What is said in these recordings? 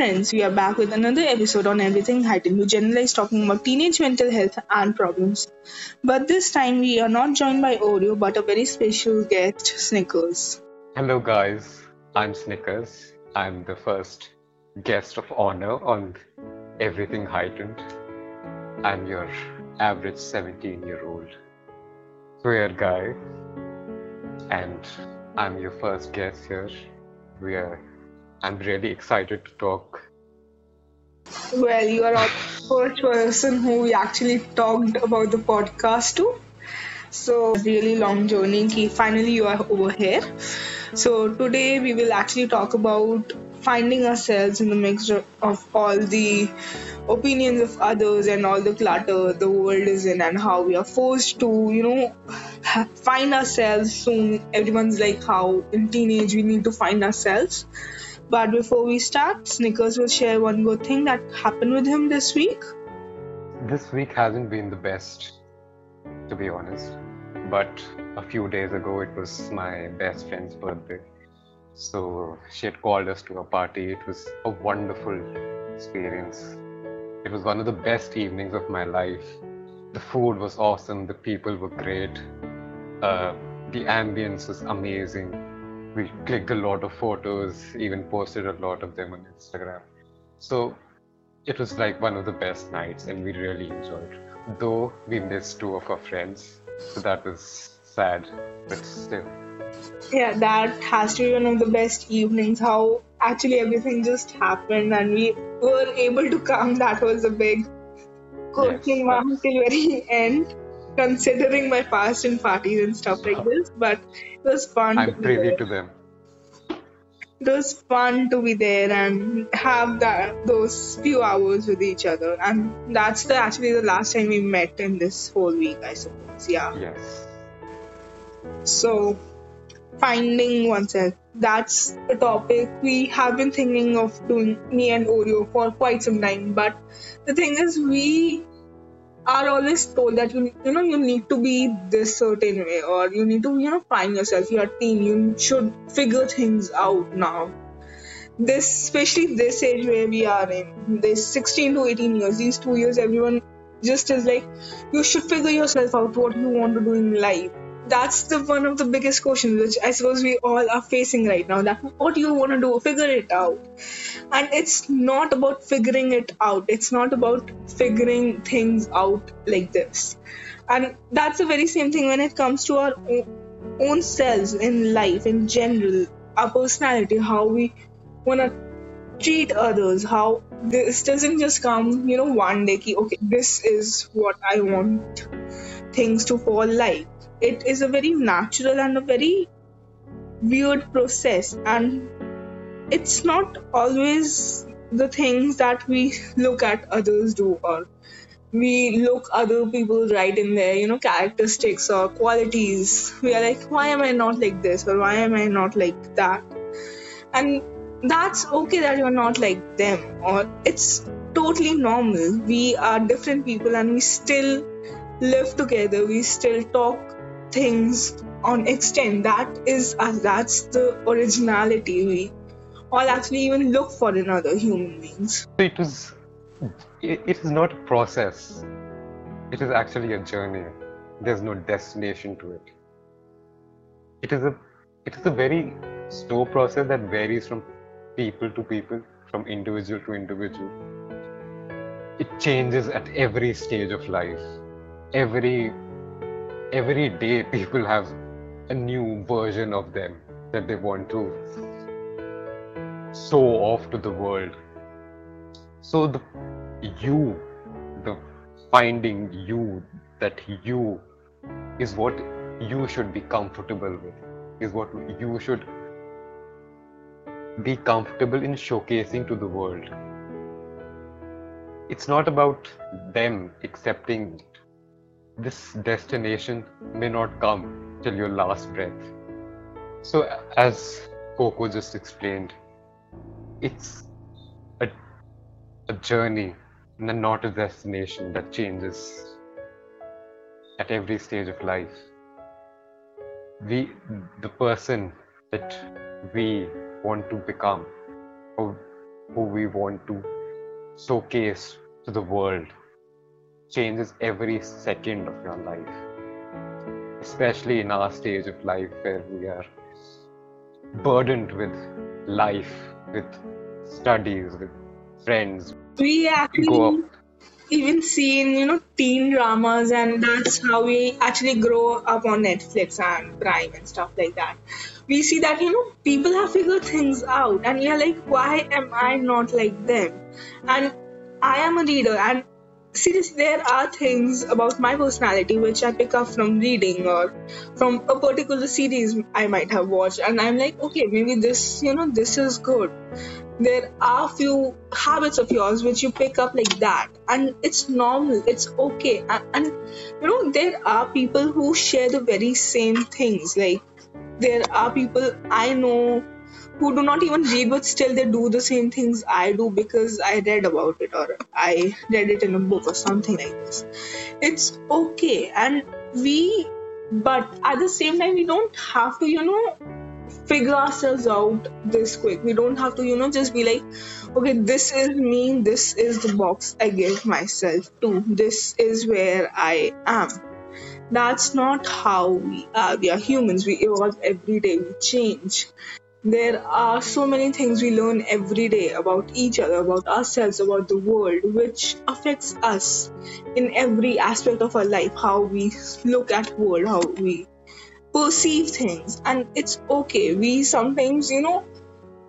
friends, we are back with another episode on Everything Heightened. We generalize talking about teenage mental health and problems. But this time we are not joined by Oreo but a very special guest, Snickers. Hello, guys. I'm Snickers. I'm the first guest of honor on Everything Heightened. I'm your average 17 year old queer guy, and I'm your first guest here. We are I'm really excited to talk. Well, you are the first person who we actually talked about the podcast to. So, really long journey. Ki finally, you are over here. So, today we will actually talk about finding ourselves in the mix of all the opinions of others and all the clutter the world is in, and how we are forced to, you know, find ourselves soon. Everyone's like, how in teenage we need to find ourselves. But before we start, Snickers will share one good thing that happened with him this week. This week hasn't been the best, to be honest. But a few days ago, it was my best friend's birthday. So she had called us to a party. It was a wonderful experience. It was one of the best evenings of my life. The food was awesome, the people were great, uh, the ambience was amazing we clicked a lot of photos, even posted a lot of them on Instagram. So it was like one of the best nights, and we really enjoyed. Though we missed two of our friends, so that was sad, but still. Yeah, that has to be one of the best evenings. How actually everything just happened, and we were able to come. That was a big good thing yes, till very end considering my past in parties and stuff like this, but it was fun. I'm to privy to them. It was fun to be there and have that those few hours with each other, and that's the actually the last time we met in this whole week, I suppose. Yeah. Yes. So, finding oneself. That's a topic we have been thinking of doing, me and Oreo, for quite some time. But the thing is, we are always told that you you know you need to be this certain way or you need to you know find yourself you're teen you should figure things out now. This especially this age where we are in this 16 to 18 years these two years everyone just is like you should figure yourself out what you want to do in life that's the one of the biggest questions which I suppose we all are facing right now. That what do you want to do? Figure it out. And it's not about figuring it out. It's not about figuring things out like this. And that's the very same thing when it comes to our own selves in life in general, our personality, how we wanna treat others, how this doesn't just come, you know, one day ki, okay, this is what I want things to fall like it is a very natural and a very weird process and it's not always the things that we look at others do or we look other people right in their you know characteristics or qualities. We are like why am i not like this? Or why am i not like that? And that's okay that you're not like them or it's totally normal. We are different people and we still live together we still talk things on extent. That is uh, that's the originality. We all actually even look for in other human beings. It is it is not a process. It is actually a journey. There's no destination to it. It is a it is a very slow process that varies from people to people from individual to individual. It changes at every stage of life. Every every day people have a new version of them that they want to show off to the world. So the you, the finding you, that you is what you should be comfortable with, is what you should be comfortable in showcasing to the world. It's not about them accepting this destination may not come till your last breath. So, as Coco just explained, it's a, a journey and not a destination that changes at every stage of life. We, the person that we want to become, or who we want to showcase to the world changes every second of your life especially in our stage of life where we are burdened with life with studies with friends. We actually even seen you know teen dramas and that's how we actually grow up on netflix and prime and stuff like that. We see that you know people have figured things out and you're like why am i not like them? And i am a reader and seriously there are things about my personality which i pick up from reading or from a particular series i might have watched and i'm like okay maybe this you know this is good. There are few habits of yours which you pick up like that and it's normal it's okay. And, and you know there are people who share the very same things. Like there are people i know who do not even read but still they do the same things i do because i read about it or i read it in a book or something like this it's okay and we but at the same time we don't have to you know figure ourselves out this quick. We don't have to, you know, just be like, okay, this is me, this is the box I give myself to, this is where I am. That's not how we are. We are humans, we evolve every day, we change. There are so many things we learn every day about each other, about ourselves, about the world, which affects us in every aspect of our life. How we look at world, how we perceive things. And it's okay. We sometimes you know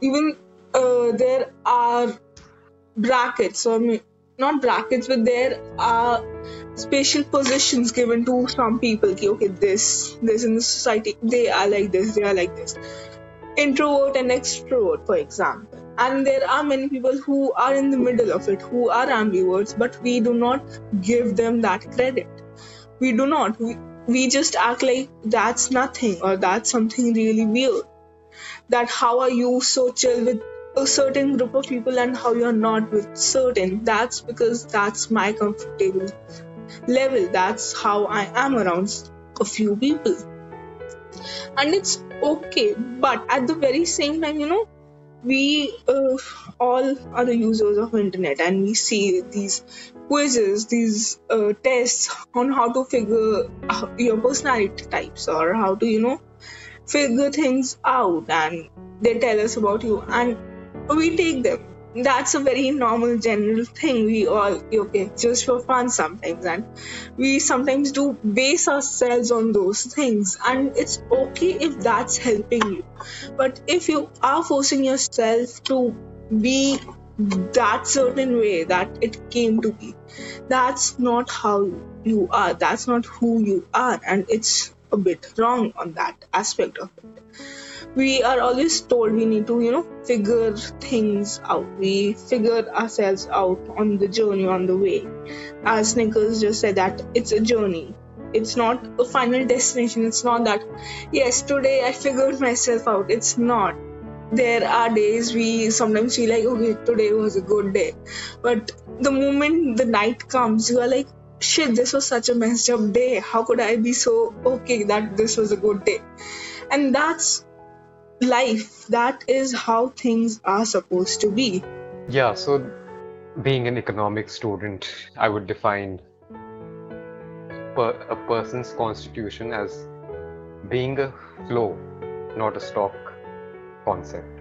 even uh, there are brackets. Or not brackets but there are special positions given to some people. Okay this this in the society they are like this they are like this introvert and extrovert for example and there are many people who are in the middle of it who are ambiverts but we do not give them that credit we do not we, we just act like that's nothing or that's something really weird. That how are you so chill with a certain group of people and how you're not with certain. That's because that's my comfortable level. That's how I am around a few people. And it's okay. But at the very same time, you know, we uh, all are the users of internet and we see these quizzes these uh, tests on how to figure your personality types or how to you know figure things out and they tell us about you and we take them that's a very normal general thing we all okay just for fun sometimes. And we sometimes do base ourselves on those things. And it's okay if that's helping you. But if you are forcing yourself to be that certain way that it came to be that's not how you are. That's not who you are. And it's a bit wrong on that aspect of it we are always told we need to you know figure things out. We figure ourselves out on the journey on the way. As Snickers just said that it's a journey. It's not a final destination. It's not that yes today i figured myself out. It's not. There are days we sometimes feel like okay today was a good day. But the moment the night comes you are like shit this was such a messed up day. How could i be so okay that this was a good day? And that's life. That is how things are supposed to be. Yeah, so being an economics student, I would define per, a person's constitution as being a flow, not a stock concept.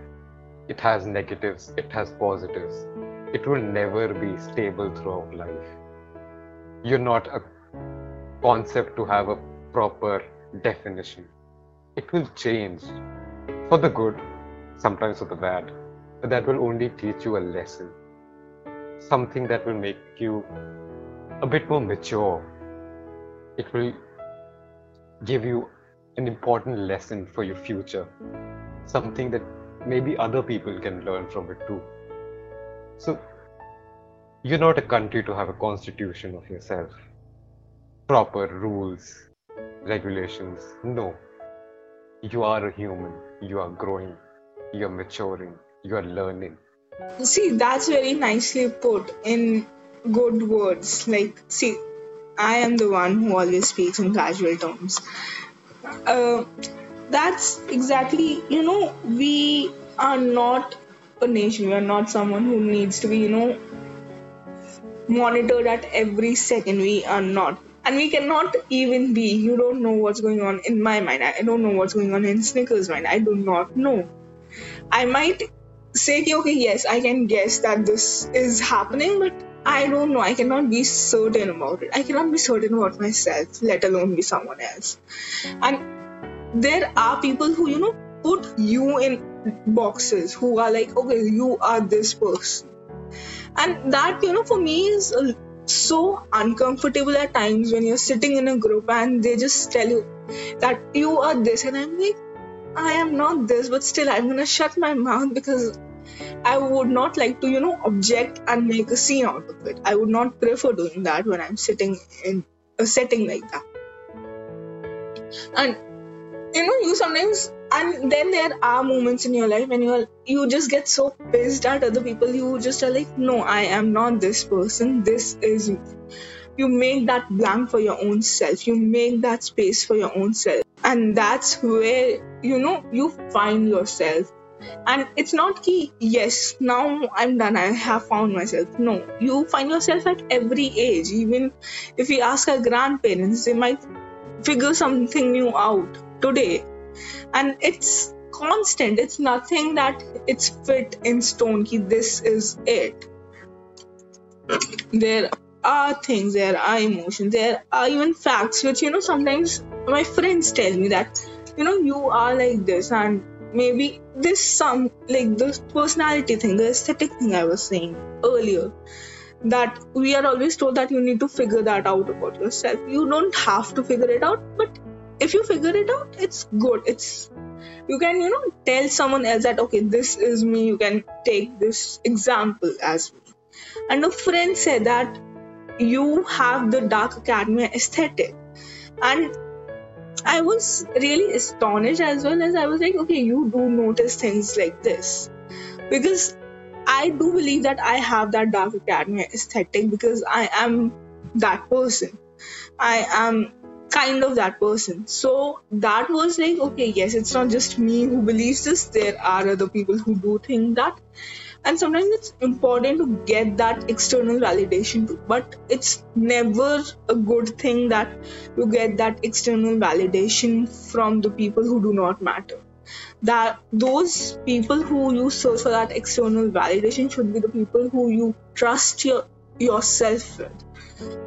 It has negatives, it has positives. It will never be stable throughout life. You're not a concept to have a proper definition. It will change for the good, sometimes for the bad, but that will only teach you a lesson. Something that will make you a bit more mature. It will give you an important lesson for your future. Something that maybe other people can learn from it too. So, you're not a country to have a constitution of yourself, proper rules, regulations. No, you are a human you are growing you're maturing you're learning see that's very nicely put in good words like see i am the one who always speaks in casual terms uh, that's exactly you know we are not a nation. We are not someone who needs to be, you know, monitored at every second. We are not. And we cannot even be. You don't know what's going on in my mind. I don't know what's going on in Snickers' mind. I do not know. I might say, okay, yes, I can guess that this is happening, but I don't know. I cannot be certain about it. I cannot be certain about myself, let alone be someone else. And there are people who, you know, put you in boxes, who are like, okay, you are this person. And that, you know, for me is so uncomfortable at times when you're sitting in a group and they just tell you that you are this. And I'm like, I am not this, but still I'm gonna shut my mouth because I would not like to, you know, object and make a scene out of it. I would not prefer doing that when I'm sitting in a setting like that. And you know, you sometimes and then there are moments in your life when you you just get so pissed at other people, you just are like, no, I am not this person, this is me. You make that blank for your own self, you make that space for your own self. And that's where you know you find yourself. And it's not key yes now i'm done. I have found myself. No you find yourself at every age. Even if we ask our grandparents they might figure something new out today and it's constant. It's nothing that it's fit in stone key this is it. There are things there are emotions there are even facts which you know sometimes my friends tell me that you know you are like this and maybe this some like the personality thing the aesthetic thing i was saying earlier that we are always told that you need to figure that out about yourself. You don't have to figure it out but if you figure it out it's good it's you can you know tell someone else that okay this is me you can take this example as me and a friend said that you have the dark academia aesthetic and I was really astonished as well as I was like, okay, you do notice things like this. Because I do believe that I have that dark academia aesthetic because I am that person. I am kind of that person. So that was like, okay, yes, it's not just me who believes this, there are other people who do think that. And sometimes it's important to get that external validation too. But it's never a good thing that you get that external validation from the people who do not matter. That those people who you search for that external validation should be the people who you trust your yourself with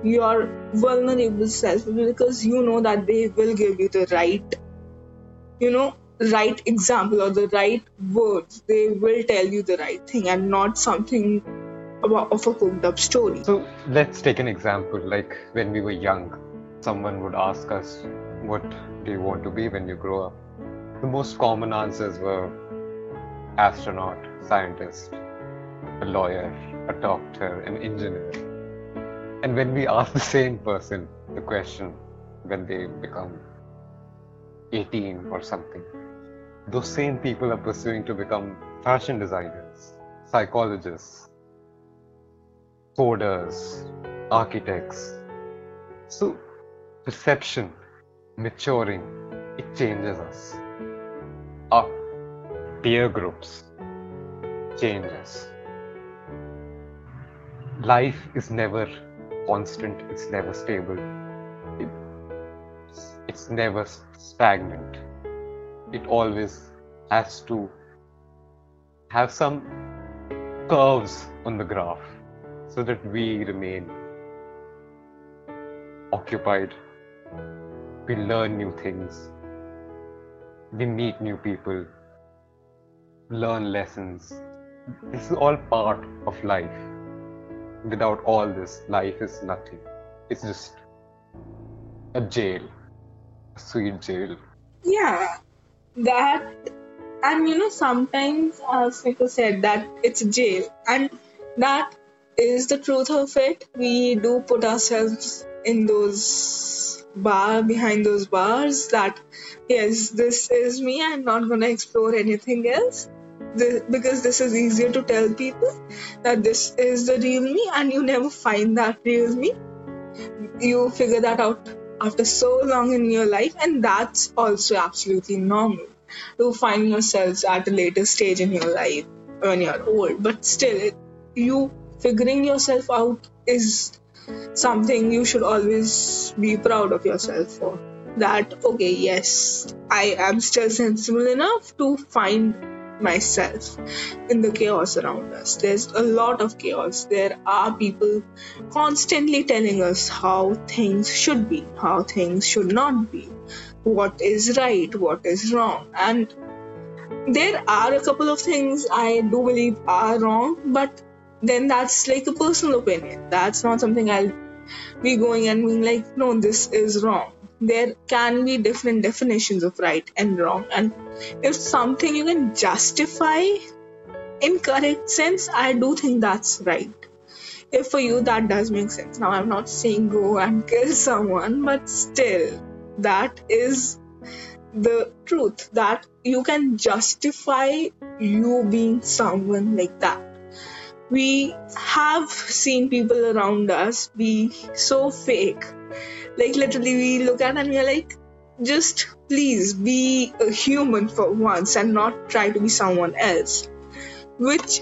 your vulnerable self because you know that they will give you the right you know right example or the right words, they will tell you the right thing and not something about, of a cooked up story. So let's take an example. Like when we were young, someone would ask us, What do you want to be when you grow up? The most common answers were astronaut, scientist, a lawyer, a doctor, an engineer. And when we ask the same person the question when they become 18 or something, those same people are pursuing to become fashion designers, psychologists, coders, architects. So, perception, maturing, it changes us. Our peer groups changes. Life is never constant, it's never stable, it, it's never stagnant it always has to have some curves on the graph so that we remain occupied. We learn new things. We meet new people. Learn lessons. This is all part of life. Without all this, life is nothing. It's just a jail, a sweet jail. Yeah, that and you know sometimes as Nico said that it's a jail and that is the truth of it we do put ourselves in those bar behind those bars that yes this is me i'm not going to explore anything else because this is easier to tell people that this is the real me and you never find that real me. You figure that out after so long in your life, and that's also absolutely normal to find yourselves at a later stage in your life when you're old. But still you figuring yourself out is something you should always be proud of yourself for. That okay yes i am still sensible enough to find myself in the chaos around us. There's a lot of chaos. There are people constantly telling us how things should be how things should not be what is right what is wrong. And there are a couple of things i do believe are wrong but then that's like a personal opinion. That's not something i'll be going and being like no this is wrong there can be different definitions of right and wrong. And if something you can justify in correct sense i do think that's right. If for you that does make sense. Now i'm not saying go and kill someone but still that is the truth that you can justify you being someone like that. We have seen people around us be so fake like literally, we look at and we're like, just please be a human for once and not try to be someone else. Which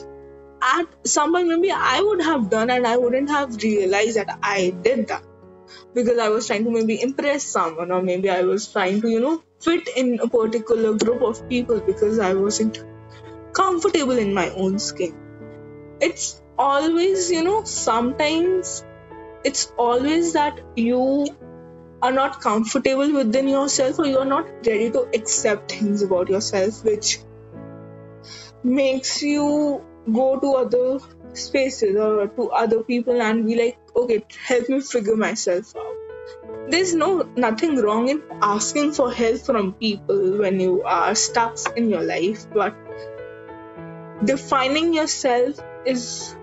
at some point maybe I would have done and I wouldn't have realized that I did that. Because I was trying to maybe impress someone or maybe I was trying to, you know, fit in a particular group of people because I wasn't comfortable in my own skin. It's always, you know, sometimes it's always that you are not comfortable within yourself or you're not ready to accept things about yourself which makes you go to other spaces or to other people and be like okay help me figure myself out. There's no nothing wrong in asking for help from people when you are stuck in your life but defining yourself is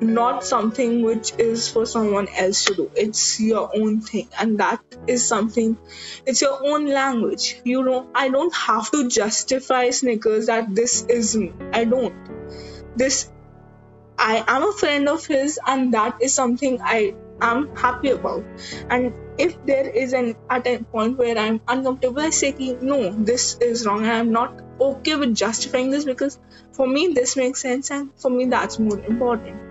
not something which is for someone else to do. It's your own thing. And that is something it's your own language. You know i don't have to justify snickers that this is me. I don't. This i am a friend of his and that is something i am happy about. And if there is an at a point where i'm uncomfortable i say no this is wrong. And i'm not okay with justifying this because for me this makes sense and for me that's more important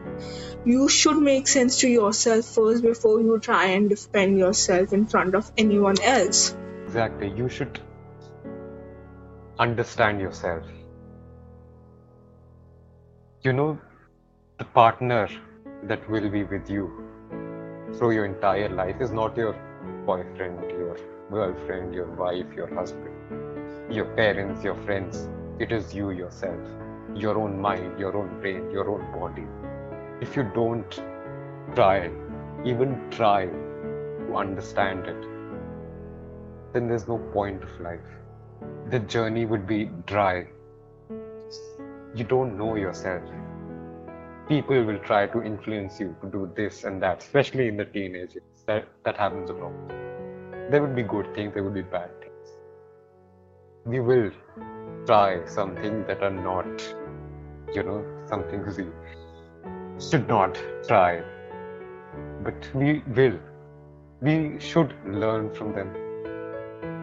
you should make sense to yourself first before you try and defend yourself in front of anyone else. Exactly. You should understand yourself. You know, the partner that will be with you through your entire life is not your boyfriend, your girlfriend, your wife, your husband, your parents, your friends. It is you yourself, your own mind, your own brain, your own body if you don't try, even try to understand it, then there's no point of life. The journey would be dry. You don't know yourself. People will try to influence you to do this and that, especially in the teenagers. That, that happens a lot. There would be good things, there would be bad things. We will try something that are not, you know, something we should not try, but we will. We should learn from them.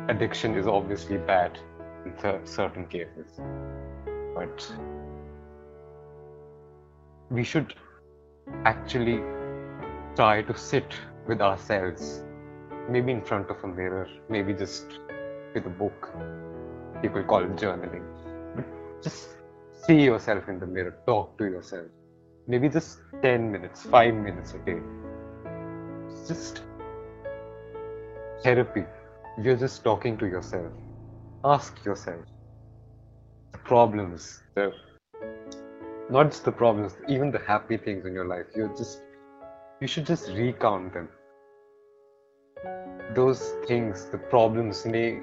Addiction is obviously bad in certain cases, but we should actually try to sit with ourselves, maybe in front of a mirror, maybe just with a book. People call it journaling. But just see yourself in the mirror, talk to yourself maybe just 10 minutes, 5 minutes a day. It's just therapy. You're just talking to yourself. Ask yourself the problems, the not just the problems, even the happy things in your life. You're just you should just recount them. Those things, the problems may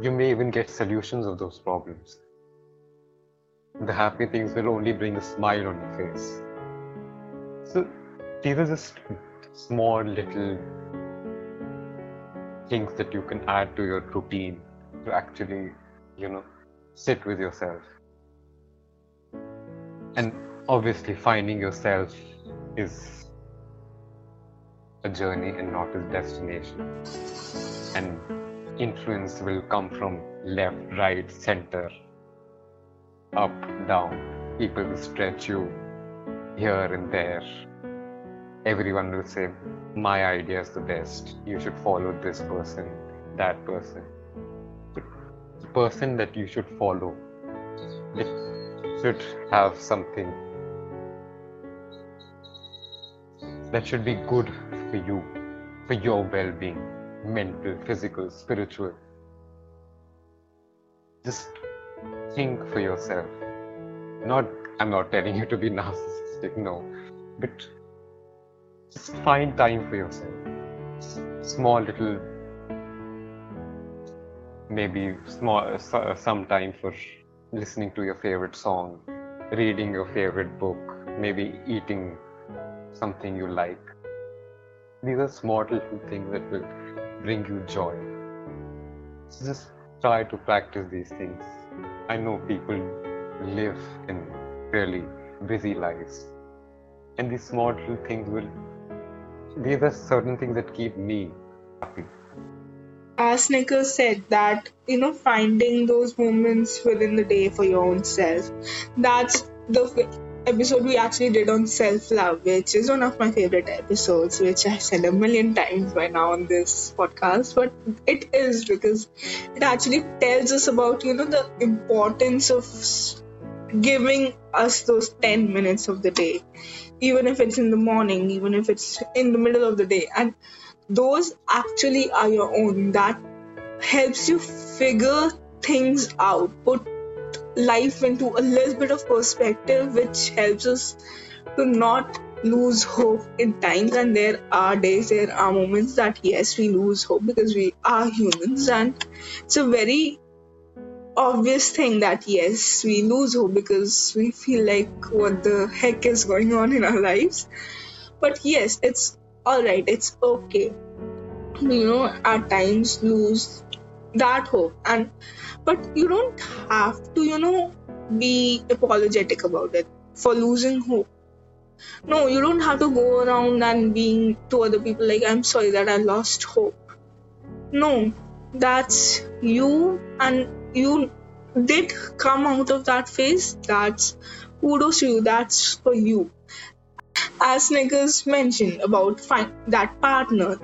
you may even get solutions of those problems the happy things will only bring a smile on your face. So these are just small little things that you can add to your routine to actually, you know, sit with yourself. And obviously, finding yourself is a journey and not a destination. And influence will come from left, right, center, up, down. People will stretch you here and there. Everyone will say, My idea is the best. You should follow this person, that person. The person that you should follow, it should have something that should be good for you, for your well being, mental, physical, spiritual. Just think for yourself. Not, I'm not telling you to be narcissistic, no, but just find time for yourself. Small little, maybe small, some time for listening to your favorite song, reading your favorite book, maybe eating something you like. These are small little things that will bring you joy. Just try to practice these things. I know people live in really busy lives, and these small little things will. These are certain things that keep me happy. Uh, As Snickers said, that you know, finding those moments within the day for your own self, that's the episode we actually did on self love, which is one of my favorite episodes, which I said a million times by now on this podcast. But it is because it actually tells us about, you know, the importance of giving us those 10 minutes of the day, even if it's in the morning, even if it's in the middle of the day. And those actually are your own. That helps you figure things out, put life into a little bit of perspective, which helps us to not lose hope in times. And there are days, there are moments that yes, we lose hope because we are humans, and it's a very obvious thing that yes, we lose hope because we feel like what the heck is going on in our lives. But yes, it's all right, it's okay. You know, at times lose that hope. And but you don't have to you know be apologetic about it for losing hope. No you don't have to go around and being to other people like i'm sorry that i lost hope. No that's you and you did come out of that phase. That's kudos to you. That's for you. As Snickers mentioned about find that partner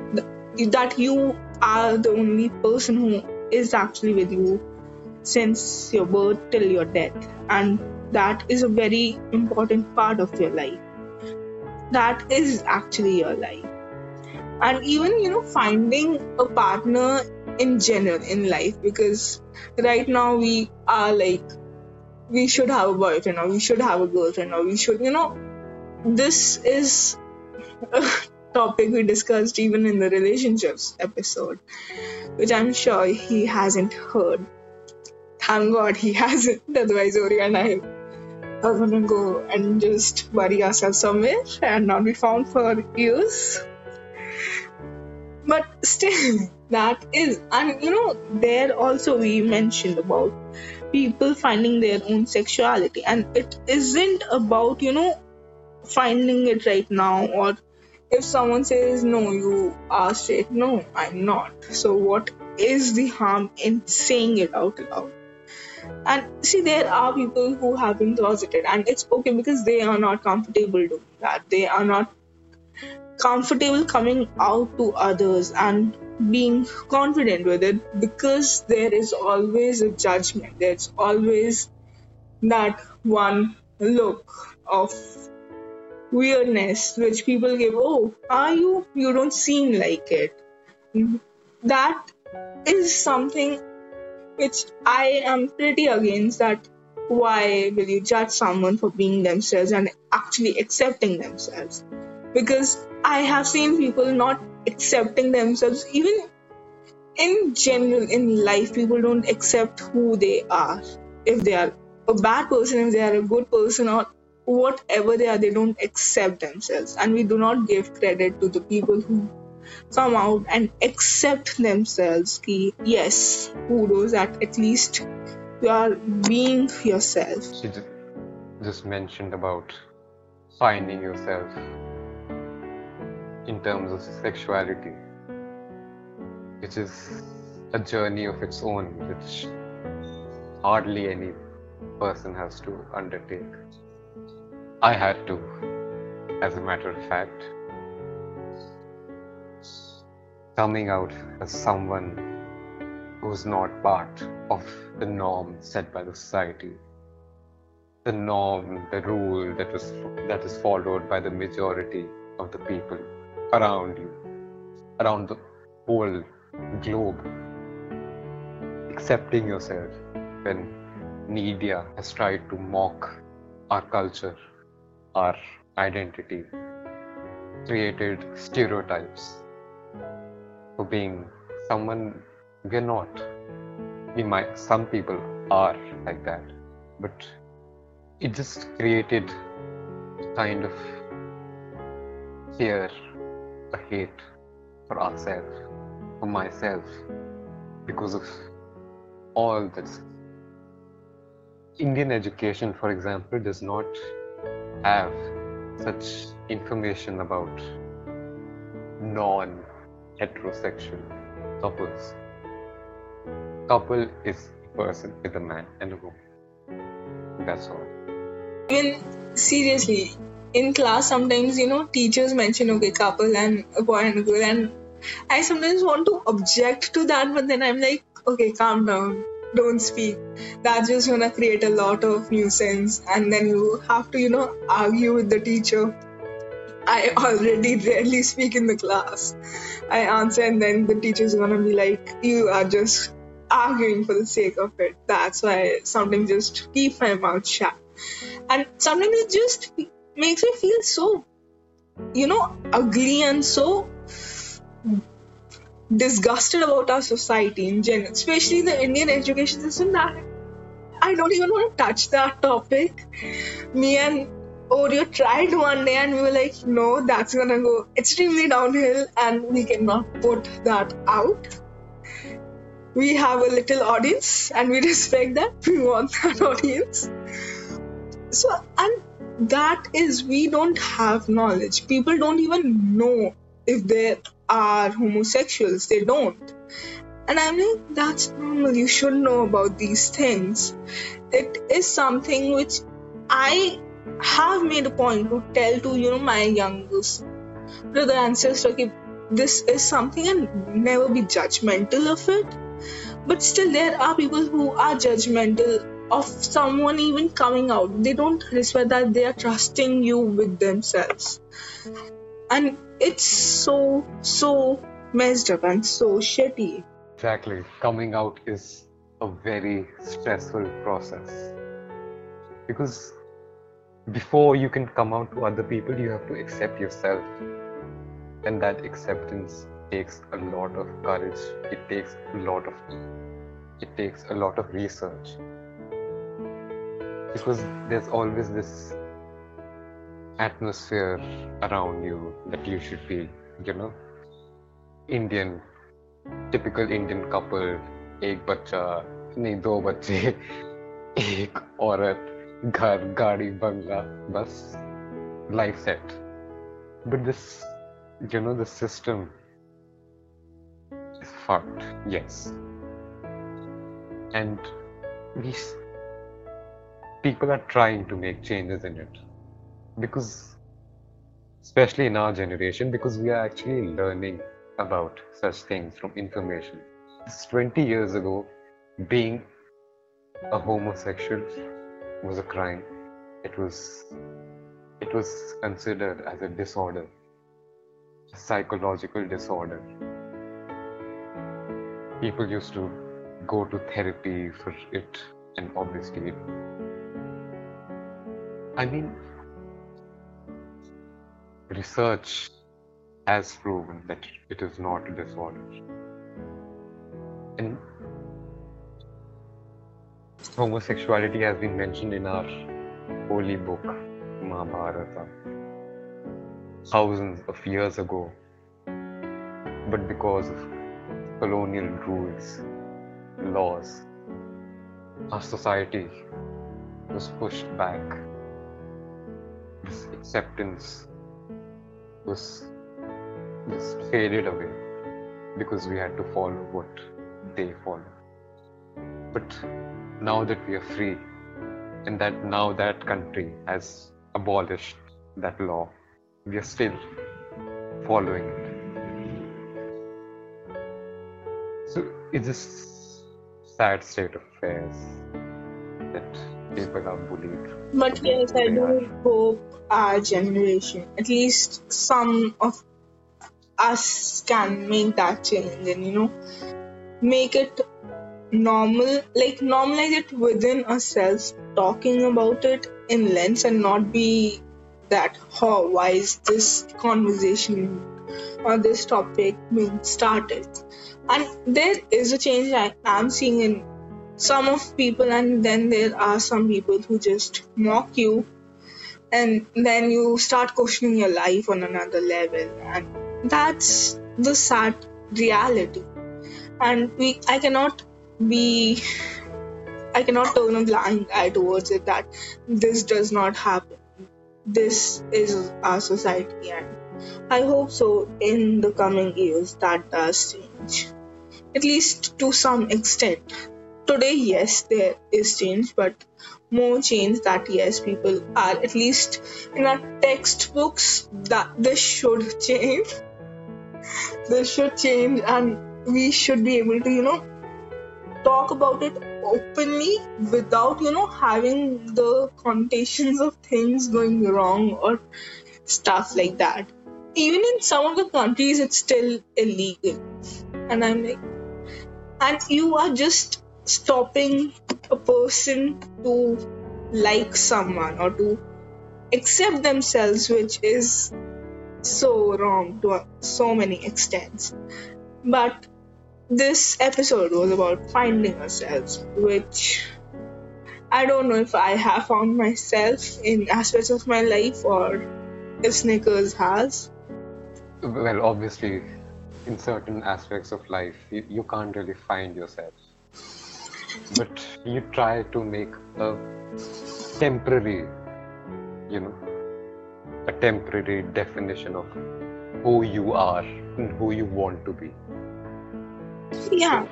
that you are the only person who is actually with you since your birth till your death. And that is a very important part of your life. That is actually your life. And even you know finding a partner in general in life because right now we are like we should have a boyfriend or we should have a girlfriend or we should you know this is topic we discussed even in the relationships episode which I'm sure he hasn't heard. Thank God he hasn't. Otherwise, Oreo and I are gonna go and just bury ourselves somewhere and not be found for years. But still, that is, and you know, there also we mentioned about people finding their own sexuality, and it isn't about, you know, finding it right now or if someone says no you are straight no i'm not. So what is the harm in saying it out loud? And see there are people who have been closeted and it's okay because they are not comfortable doing that. They are not comfortable coming out to others and being confident with it because there is always a judgment. There's always that one look of weirdness which people give oh are you you don't seem like it. That is something which i am pretty against that why will you judge someone for being themselves and actually accepting themselves? Because i have seen people not accepting themselves. Even in general in life people don't accept who they are. If they are a bad person if they are a good person or whatever they are, they don't accept themselves. And we do not give credit to the people who come out and accept themselves. Ki, yes, kudos that at least you are being yourself. She just mentioned about finding yourself in terms of sexuality, which is a journey of its own, which hardly any person has to undertake. I had to, as a matter of fact. Coming out as someone who's not part of the norm set by the society, the norm, the rule that is that is followed by the majority of the people around you, around the whole globe. Accepting yourself when media has tried to mock our culture, our identity, created stereotypes for being someone we're not. We might, some people are like that, but it just created kind of fear, a hate for ourselves, for myself, because of all this. Indian education, for example, does not have such information about non heterosexual couples. Couple is a person with a man and a woman. That's all. Even seriously, in class, sometimes you know teachers mention okay, couple and a boy and a girl, and I sometimes want to object to that, but then I'm like, okay, calm down, don't speak. That's just gonna create a lot of nuisance, and then you have to you know argue with the teacher. I already rarely speak in the class. I answer, and then the teacher's gonna be like, You are just arguing for the sake of it. That's why sometimes just keep my mouth shut. And sometimes it just makes me feel so, you know, ugly and so disgusted about our society in general, especially the Indian education system that I don't even want to touch that topic. Me and Oreo tried one day and we were like, no, that's gonna go extremely downhill and we cannot put that out. We have a little audience and we respect that. We want that audience. So, and that is, we don't have knowledge. People don't even know if there are homosexuals, they don't. And I'm like, that's normal. You should know about these things. It is something which I have made a point to tell to you know my youngest brother and sister okay, this is something and never be judgmental of it but still there are people who are judgmental of someone even coming out they don't respect that they are trusting you with themselves and it's so so messed up and so shitty Exactly. Coming out is a very stressful process because before you can come out to other people, you have to accept yourself. And that acceptance takes a lot of courage. It takes a lot of it takes a lot of research. Because there's always this atmosphere around you that you should be, you know, Indian, typical Indian couple, एक बच्चा नहीं दो बच्चे एक औरत घर गाड़ी बंगला बस life set but this you know the system is fucked yes and we s- people are trying to make changes in it because especially in our generation because we are actually learning about such things from information. It's 20 years ago being a homosexual was a crime. It was it was considered as a disorder a psychological disorder. People used to go to therapy for it and obviously i mean research has proven that it is not a disorder. And homosexuality has been mentioned in our holy book mahabharata thousands of years ago. But because of colonial rules laws our society was pushed back. This acceptance was just faded away because we had to follow what they follow. But now that we are free, and that now that country has abolished that law, we are still following it. So it's this sad state of affairs that are bullied. But yes, I do hope our generation, at least some of us, can make that change and you know make it normal, like normalize it within ourselves, talking about it in length and not be that, oh, why is this conversation or this topic being started? And there is a change I am seeing in some of people, and then there are some people who just mock you, and then you start questioning your life on another level, and that's the sad reality. And we, I cannot be I cannot turn a blind eye towards it that this does not happen. This is our society, and I hope so in the coming years that does change, at least to some extent. Today, yes, there is change, but more change that yes, people are at least in our textbooks that this should change. This should change, and we should be able to, you know, talk about it openly without you know having the connotations of things going wrong or stuff like that even in some of the countries it's still illegal and i'm like and you are just stopping a person to like someone or to accept themselves which is so wrong to so many extents but this episode was about finding ourselves, which I don't know if I have found myself in aspects of my life or if Snickers has. Well, obviously, in certain aspects of life, you, you can't really find yourself. But you try to make a temporary, you know, a temporary definition of who you are and who you want to be. Yeah.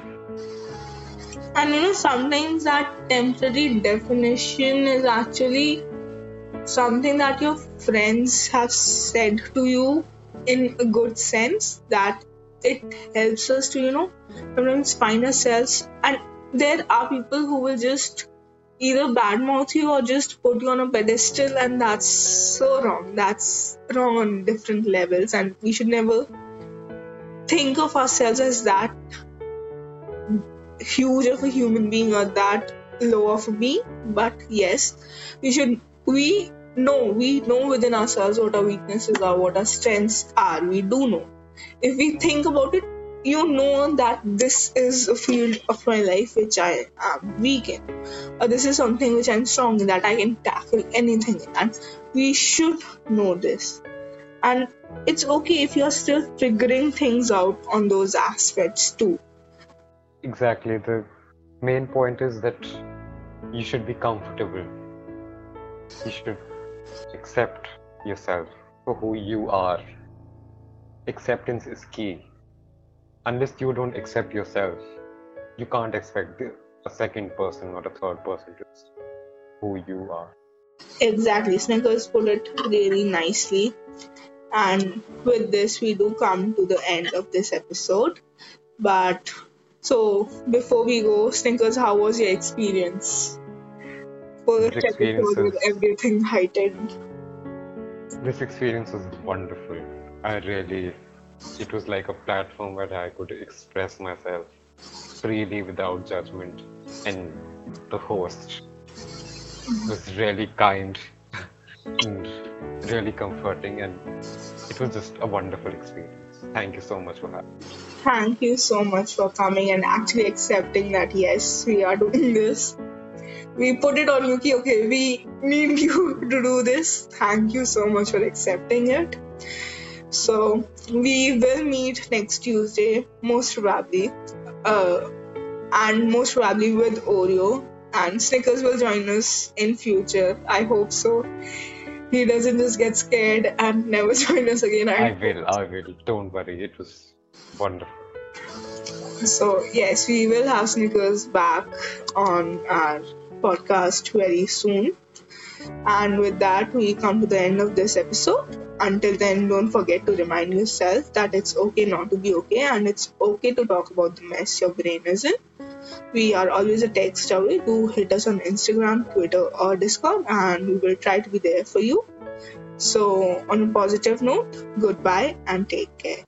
And you know, sometimes that temporary definition is actually something that your friends have said to you in a good sense that it helps us to, you know, sometimes find ourselves. And there are people who will just either badmouth you or just put you on a pedestal, and that's so wrong. That's wrong on different levels, and we should never think of ourselves as that huge of a human being or that low of a being. But yes we should we know we know within ourselves what our weaknesses are what our strengths are. We do know. If we think about it you know that this is a field of my life which I am weak in, or this is something which I'm strong in that I can tackle anything in, and we should know this. And it's okay if you're still figuring things out on those aspects too. Exactly. The main point is that you should be comfortable. You should accept yourself for who you are. Acceptance is key. Unless you don't accept yourself, you can't expect a second person or a third person to who you are. Exactly. Snickers put it really nicely. And with this, we do come to the end of this episode. But so before we go, Snickers, how was your experience? First episode with everything heightened. This experience was wonderful. I really, it was like a platform where I could express myself freely without judgment, and the host was really kind and really comforting, and it was just a wonderful experience. Thank you so much for having me thank you so much for coming and actually accepting that yes, we are doing this. We put it on Yuki, okay, we need you to do this. Thank you so much for accepting it. So, we will meet next Tuesday, most probably, uh, and most probably with Oreo. And Snickers will join us in future. I hope so. He doesn't just get scared and never join us again. I, I will, I will. Don't worry. It was Wonderful. So yes, we will have Snickers back on our podcast very soon. And with that, we come to the end of this episode. Until then, don't forget to remind yourself that it's okay not to be okay and it's okay to talk about the mess your brain is in. We are always a text away. Do hit us on Instagram, Twitter, or Discord, and we will try to be there for you. So, on a positive note, goodbye and take care.